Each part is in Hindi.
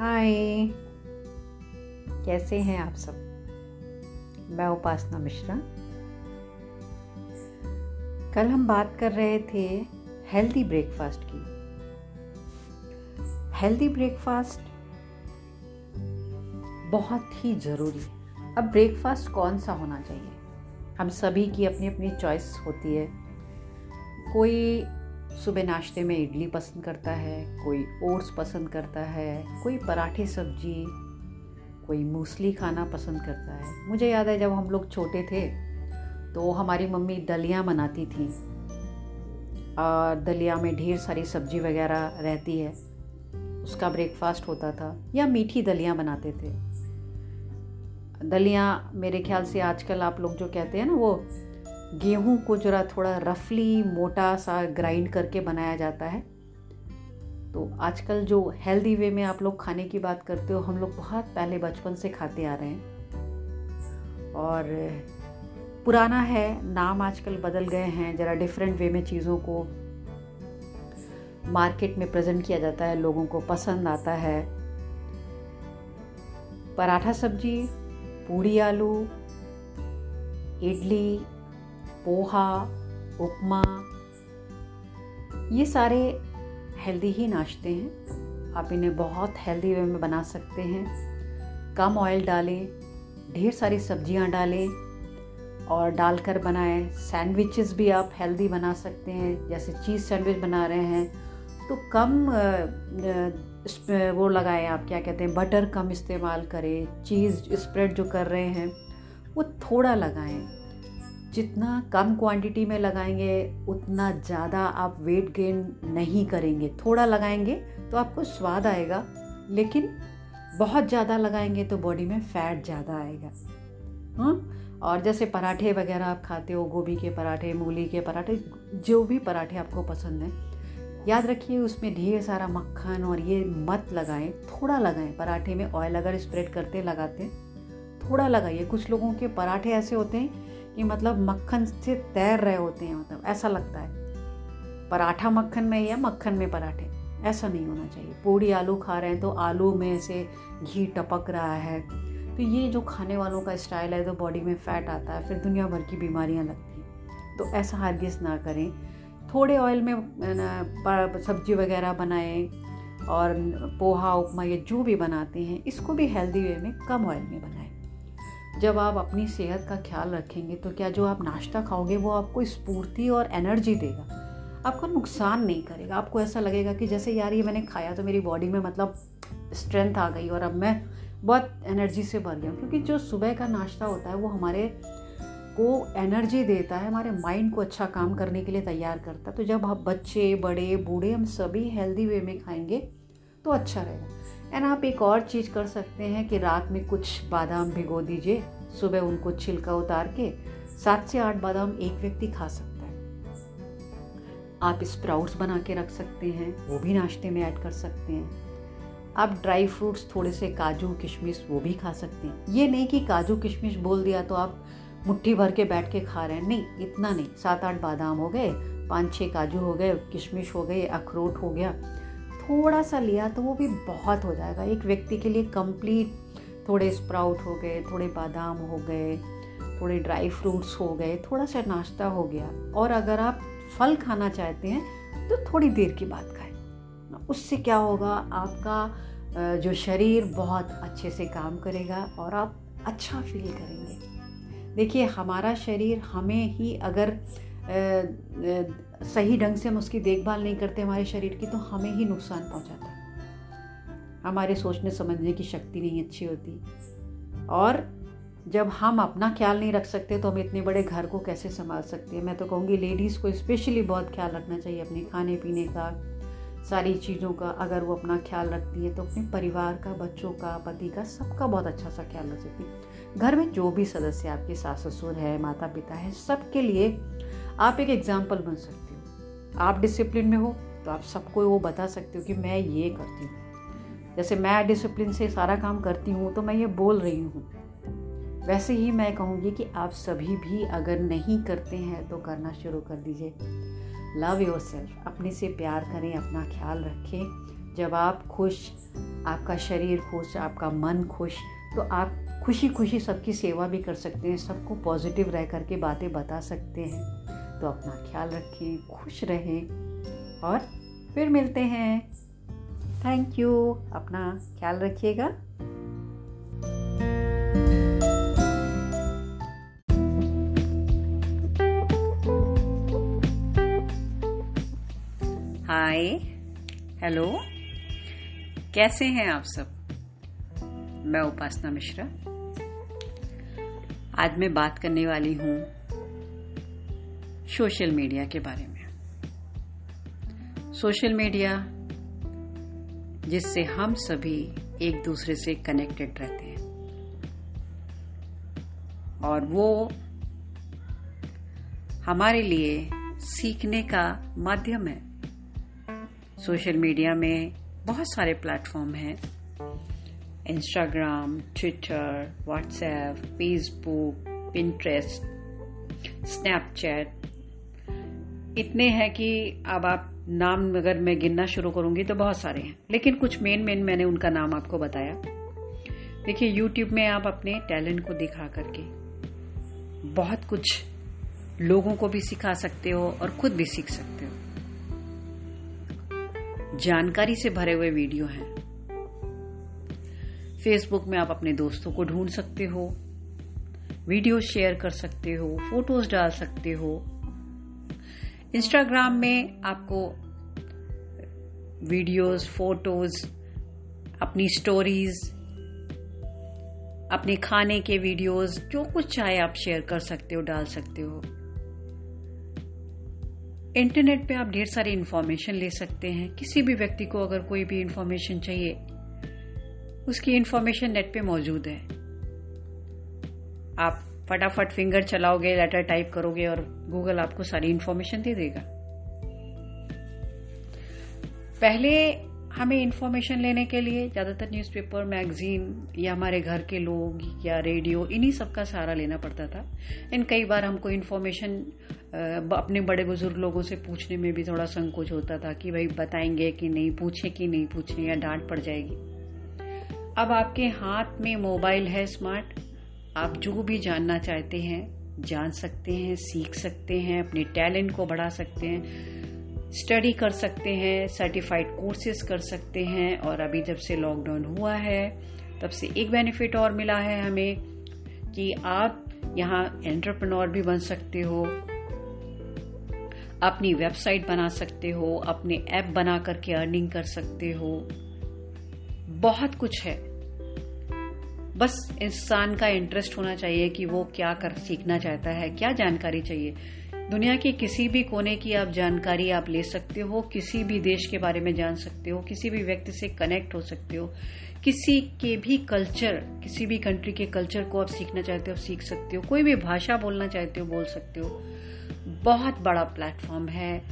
हाय। कैसे हैं आप सब? मैं उपासना मिश्रा। कल हम बात कर रहे थे हेल्दी ब्रेकफास्ट की। हेल्दी ब्रेकफास्ट बहुत ही ज़रूरी है। अब ब्रेकफास्ट कौन सा होना चाहिए? हम सभी की अपनी अपनी चॉइस होती है। कोई सुबह नाश्ते में इडली पसंद करता है, कोई ओट्स पसंद करता है, कोई पराठे सब्ज़ी, कोई मूसली खाना पसंद करता है। मुझे याद है जब हम लोग छोटे थे तो हमारी मम्मी दलिया बनाती थी। और दलिया में ढेर सारी सब्ज़ी वगैरह रहती है। उसका ब्रेकफास्ट होता था, या मीठी दलिया बनाते थे। दलिया मेरे ख्याल से आजकल आप लोग जो कहते हैं ना, वो गेहूँ को जरा थोड़ा रफली मोटा सा ग्राइंड करके बनाया जाता है। तो आजकल जो हेल्दी वे में आप लोग खाने की बात करते हो, हम लोग बहुत पहले बचपन से खाते आ रहे हैं। और पुराना है, नाम आजकल बदल गए हैं, ज़रा डिफरेंट वे में चीज़ों को मार्केट में प्रेजेंट किया जाता है, लोगों को पसंद आता है। पराठा सब्ज़ी, पूड़ी आलू, इडली पोहा, उपमा, ये सारे हेल्दी ही नाश्ते हैं। आप इन्हें बहुत हेल्दी वे में बना सकते हैं। कम ऑयल डालें, ढेर सारी सब्ज़ियाँ डालें और डालकर बनाएँ। सैंडविचेस भी आप हेल्दी बना सकते हैं, जैसे चीज़ सैंडविच बना रहे हैं। तो कम वो लगाएँ आप, क्या कहते हैं बटर कम इस्तेमाल करें चीज़ स्प्रेड जो कर रहे हैं, वो थोड़ा लगाएँ। जितना कम क्वांटिटी में लगाएँगे, उतना ज़्यादा आप वेट गेन नहीं करेंगे। थोड़ा लगाएँगे तो आपको स्वाद आएगा, लेकिन बहुत ज़्यादा लगाएँगे तो बॉडी में फैट ज़्यादा आएगा। हाँ? और जैसे पराठे वगैरह आप खाते हो, गोभी के पराठे, मूली के पराठे, जो भी पराठे आपको पसंद हैं, याद रखिए उसमें ढेर सारा मक्खन और ये मत लगाएँ, थोड़ा लगाएँ। पराठे में ऑयल अगर स्प्रेड करते, लगाते, थोड़ा लगाइए। कुछ लोगों के पराठे ऐसे होते हैं कि मतलब मक्खन से तैर रहे होते हैं मतलब ऐसा लगता है। पराठा मक्खन में या मक्खन में पराठे, ऐसा नहीं होना चाहिए। पूड़ी आलू खा रहे हैं तो आलू में से घी टपक रहा है। तो ये जो खाने वालों का स्टाइल है तो बॉडी में फैट आता है, फिर दुनिया भर की बीमारियाँ लगती हैं। तो ऐसा हरगिज ना करें। थोड़े ऑयल में सब्ज़ी वगैरह बनाएँ और पोहा, उपमा ये जो भी बनाते हैं, इसको भी हेल्दी वे में कम ऑयल में बनाएँ। जब आप अपनी सेहत का ख्याल रखेंगे तो क्या जो आप नाश्ता खाओगे, वो आपको स्फूर्ति और एनर्जी देगा? आपको नुकसान नहीं करेगा। आपको ऐसा लगेगा कि जैसे, यार, ये मैंने खाया तो मेरी बॉडी में मतलब स्ट्रेंथ आ गई और अब मैं बहुत एनर्जी से भर गया हूँ। क्योंकि जो सुबह का नाश्ता होता है, वो हमारे को एनर्जी देता है, हमारे माइंड को अच्छा काम करने के लिए तैयार करता है। तो जब आप बच्चे, बड़े, बूढ़े, हम सभी हेल्दी वे में खाएँगे तो अच्छा रहेगा। एंड आप एक और चीज़ कर सकते हैं कि रात में कुछ बादाम भिगो दीजिए। सुबह उनको छिलका उतार के सात से आठ बादाम एक व्यक्ति खा सकता है। आप स्प्राउट्स बना के रख सकते हैं, वो भी नाश्ते में ऐड कर सकते हैं। आप ड्राई फ्रूट्स थोड़े से काजू, किशमिश, वो भी खा सकते हैं। ये नहीं कि काजू, किशमिश बोल दिया तो आप मुट्ठी भर के बैठ के खा रहे हैं। नहीं, इतना नहीं। सात आठ बादाम हो गए, पाँच छः काजू हो गए, किशमिश हो गए, अखरोट हो गया। थोड़ा सा लिया तो वो भी बहुत हो जाएगा। एक व्यक्ति के लिए कंप्लीट थोड़े स्प्राउट हो गए, थोड़े बादाम हो गए, थोड़े ड्राई फ्रूट्स हो गए, थोड़ा सा नाश्ता हो गया। और अगर आप फल खाना चाहते हैं तो थोड़ी देर की बात खाएँ। उससे क्या होगा? आपका जो शरीर बहुत अच्छे से काम करेगा और आप अच्छा फील करेंगे। देखिए, हमारा शरीर हमें ही अगर सही ढंग से हम उसकी देखभाल नहीं करते हमारे शरीर की तो हमें ही नुकसान पहुंचाता है। हमारे सोचने समझने की शक्ति नहीं अच्छी होती। और जब हम अपना ख्याल नहीं रख सकते तो हम इतने बड़े घर को कैसे संभाल सकते हैं? मैं तो कहूँगी, लेडीज़ को स्पेशली बहुत ख्याल रखना चाहिए अपने खाने पीने का, सारी चीज़ों का। अगर वो अपना ख्याल रखती है तो अपने परिवार का, बच्चों का, पति का, सबका बहुत अच्छा सा ख्याल रख सकती है। घर में जो भी सदस्य आपके सास ससुर है माता पिता है, सबके लिए आप एक एग्ज़ाम्पल बन सकते हो। आप डिसिप्लिन में हो तो आप सबको वो बता सकते हो कि मैं ये करती हूँ। जैसे मैं डिसिप्लिन से सारा काम करती हूँ तो मैं ये बोल रही हूँ। वैसे ही मैं कहूँगी कि आप सभी भी अगर नहीं करते हैं तो करना शुरू कर दीजिए। लव योर सेल्फ अपने से प्यार करें, अपना ख्याल रखें। जब आप खुश, आपका शरीर खुश, आपका मन खुश तो आप खुशी खुशी सबकी सेवा भी कर सकते हैं, सबको पॉजिटिव रह करके बातें बता सकते हैं। तो अपना ख्याल रखें, खुश रहें और फिर मिलते हैं। थैंक यू अपना ख्याल रखिएगा। हाय हेलो कैसे हैं आप सब? मैं उपासना मिश्रा। आज मैं बात करने वाली हूँ सोशल मीडिया के बारे में। सोशल मीडिया जिससे हम सभी एक दूसरे से कनेक्टेड रहते हैं। और वो हमारे लिए सीखने का माध्यम है। सोशल मीडिया में बहुत सारे प्लेटफॉर्म हैं। Instagram, Twitter, WhatsApp, Facebook, Pinterest, Snapchat इतने हैं कि अब आप नाम अगर मैं गिनना शुरू करूँगी तो बहुत सारे हैं। लेकिन कुछ मेन मेन मैंने उनका नाम आपको बताया। देखिए यूट्यूब में आप अपने टैलेंट को दिखा करके बहुत कुछ लोगों को भी सिखा सकते हो और खुद भी सीख सकते हो। जानकारी से भरे हुए वीडियो हैं। फेसबुक में आप अपने दोस्तों को ढूंढ सकते हो, वीडियो शेयर कर सकते हो फ़ोटोज़ डाल सकते हो। इंस्टाग्राम में आपको वीडियोस फ़ोटोज़ अपनी स्टोरीज अपने खाने के वीडियोस जो कुछ चाहे आप शेयर कर सकते हो, डाल सकते हो। इंटरनेट पे आप ढेर सारी इंफॉर्मेशन ले सकते हैं। किसी भी व्यक्ति को अगर कोई भी इंफॉर्मेशन चाहिए, उसकी इंफॉर्मेशन नेट पे मौजूद है। आप फटाफट फिंगर चलाओगे लेटर टाइप करोगे और गूगल आपको सारी इंफॉर्मेशन दे देगा। पहले हमें इंफॉर्मेशन लेने के लिए ज़्यादातर न्यूज़पेपर मैगजीन या हमारे घर के लोग या रेडियो इन्हीं सब का सहारा लेना पड़ता था। इन कई बार हमको इन्फॉर्मेशन अपने बड़े बुज़ुर्ग लोगों से पूछने में भी थोड़ा संकोच होता था कि भाई बताएँगे कि नहीं, पूछे कि नहीं पूछे या डांट पड़ जाएगी। अब आपके हाथ में मोबाइल है स्मार्ट आप जो भी जानना चाहते हैं, जान सकते हैं, सीख सकते हैं, अपने टैलेंट को बढ़ा सकते हैं, स्टडी कर सकते हैं सर्टिफाइड कोर्सेज कर सकते हैं, और अभी जब से लॉकडाउन हुआ है, तब से एक बेनिफिट और मिला है हमें कि आप यहाँ एंटरप्रेन्योर भी बन सकते हो, अपनी वेबसाइट बना सकते हो, अपने ऐप बना करके अर्निंग कर सकते हो। बहुत कुछ है। बस इंसान का इंटरेस्ट होना चाहिए कि वो क्या कर, सीखना चाहता है, क्या जानकारी चाहिए। दुनिया के किसी भी कोने की आप जानकारी आप ले सकते हो, किसी भी देश के बारे में जान सकते हो, किसी भी व्यक्ति से कनेक्ट हो सकते हो, किसी के भी कल्चर किसी भी कंट्री के कल्चर को आप सीखना चाहते हो सीख सकते हो, कोई भी भाषा बोलना चाहते हो, बोल सकते हो। बहुत बड़ा प्लेटफॉर्म है।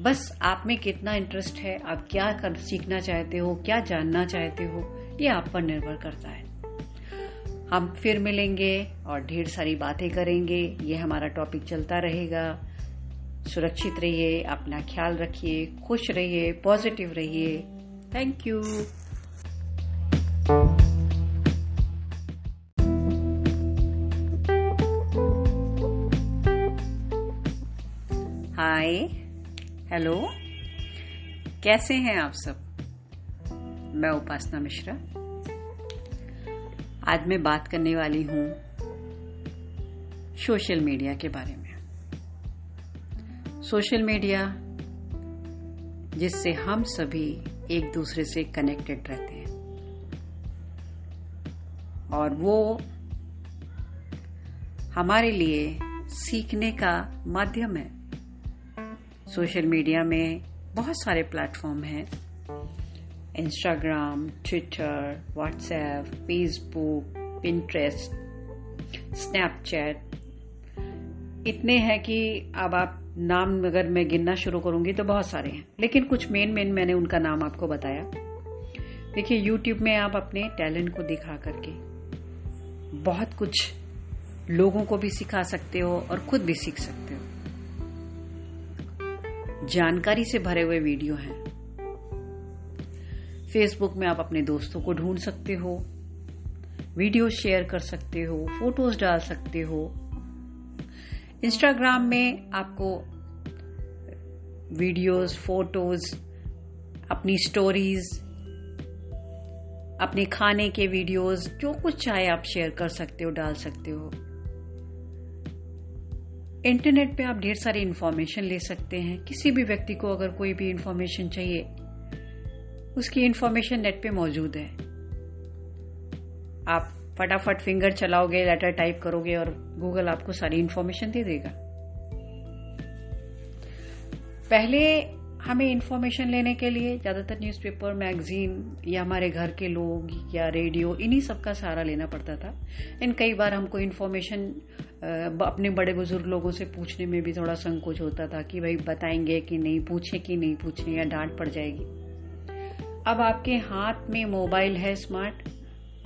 बस आप में कितना इंटरेस्ट है, आप क्या कर, सीखना चाहते हो, क्या जानना चाहते हो, ये आप पर निर्भर करता है। हम फिर मिलेंगे और ढेर सारी बातें करेंगे। ये हमारा टॉपिक चलता रहेगा। सुरक्षित रहिए, अपना ख्याल रखिए, खुश रहिए पॉजिटिव रहिए। थैंक यू हाय हेलो कैसे हैं आप सब? मैं उपासना मिश्रा। आज मैं बात करने वाली हूँ सोशल मीडिया के बारे में। सोशल मीडिया, जिससे हम सभी एक दूसरे से कनेक्टेड रहते हैं। और वो हमारे लिए सीखने का माध्यम है। सोशल मीडिया में बहुत सारे प्लेटफॉर्म हैं। Instagram Twitter WhatsApp Facebook Pinterest Snapchat इतने हैं कि अब आप नाम अगर मैं गिनना शुरू करूँगी तो बहुत सारे हैं। लेकिन कुछ मेन मेन मैंने उनका नाम आपको बताया। देखिए यूट्यूब में आप अपने टैलेंट को दिखा करके बहुत कुछ लोगों को भी सिखा सकते हो और खुद भी सीख सकते हो। जानकारी से भरे हुए वीडियो हैं। फेसबुक में आप अपने दोस्तों को ढूंढ सकते हो, वीडियो शेयर कर सकते हो, फ़ोटोज़ डाल सकते हो। इंस्टाग्राम में आपको वीडियोस फ़ोटोज़ अपनी स्टोरीज अपने खाने के वीडियोस जो कुछ चाहे आप शेयर कर सकते हो, डाल सकते हो। इंटरनेट पे आप ढेर सारी इंफॉर्मेशन ले सकते हैं। किसी भी व्यक्ति को अगर कोई भी इंफॉर्मेशन चाहिए उसकी इंफॉर्मेशन नेट पे मौजूद है। आप फटाफट फिंगर चलाओगे लेटर टाइप करोगे और गूगल आपको सारी इंफॉर्मेशन दे देगा। पहले हमें इंफॉर्मेशन लेने के लिए ज़्यादातर न्यूज़पेपर मैगजीन या हमारे घर के लोग या रेडियो इन्हीं सब का सहारा लेना पड़ता था। इन कई बार हमको इन्फॉर्मेशन अपने बड़े बुज़ुर्ग लोगों से पूछने में भी थोड़ा संकोच होता था कि भाई बताएँगे कि नहीं, पूछे कि नहीं पूछे या डांट पड़ जाएगी। अब आपके हाथ में मोबाइल है, स्मार्ट।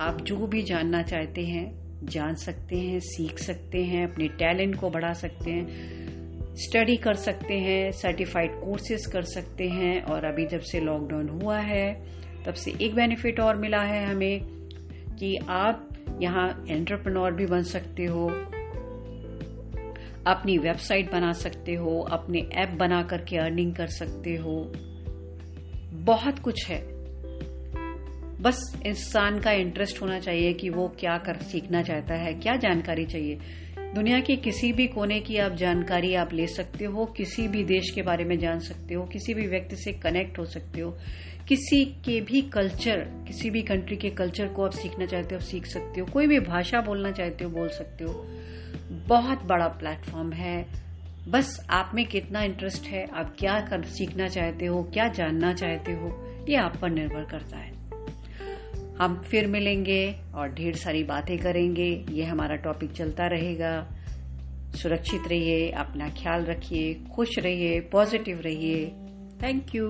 आप जो भी जानना चाहते हैं, जान सकते हैं, सीख सकते हैं, अपने टैलेंट को बढ़ा सकते हैं, स्टडी कर सकते हैं सर्टिफाइड कोर्सेज कर सकते हैं, और अभी जब से लॉकडाउन हुआ है, तब से एक बेनिफिट और मिला है हमें कि आप यहाँ एंटरप्रेन्योर भी बन सकते हो, अपनी वेबसाइट बना सकते हो, अपने ऐप बना करके अर्निंग कर सकते हो। बहुत कुछ है। बस इंसान का इंटरेस्ट होना चाहिए कि वो क्या कर, सीखना चाहता है, क्या जानकारी चाहिए। दुनिया के किसी भी कोने की आप जानकारी आप ले सकते हो, किसी भी देश के बारे में जान सकते हो, किसी भी व्यक्ति से कनेक्ट हो सकते हो, किसी के भी कल्चर किसी भी कंट्री के कल्चर को आप सीखना चाहते हो सीख सकते हो, कोई भी भाषा बोलना चाहते हो, बोल सकते हो। बहुत बड़ा प्लेटफॉर्म है। बस आप में कितना इंटरेस्ट है, आप क्या कर, सीखना चाहते हो, क्या जानना चाहते हो, ये आप पर निर्भर करता है। हम फिर मिलेंगे और ढेर सारी बातें करेंगे। ये हमारा टॉपिक चलता रहेगा। सुरक्षित रहिए, अपना ख्याल रखिए, खुश रहिए पॉजिटिव रहिए। Thank you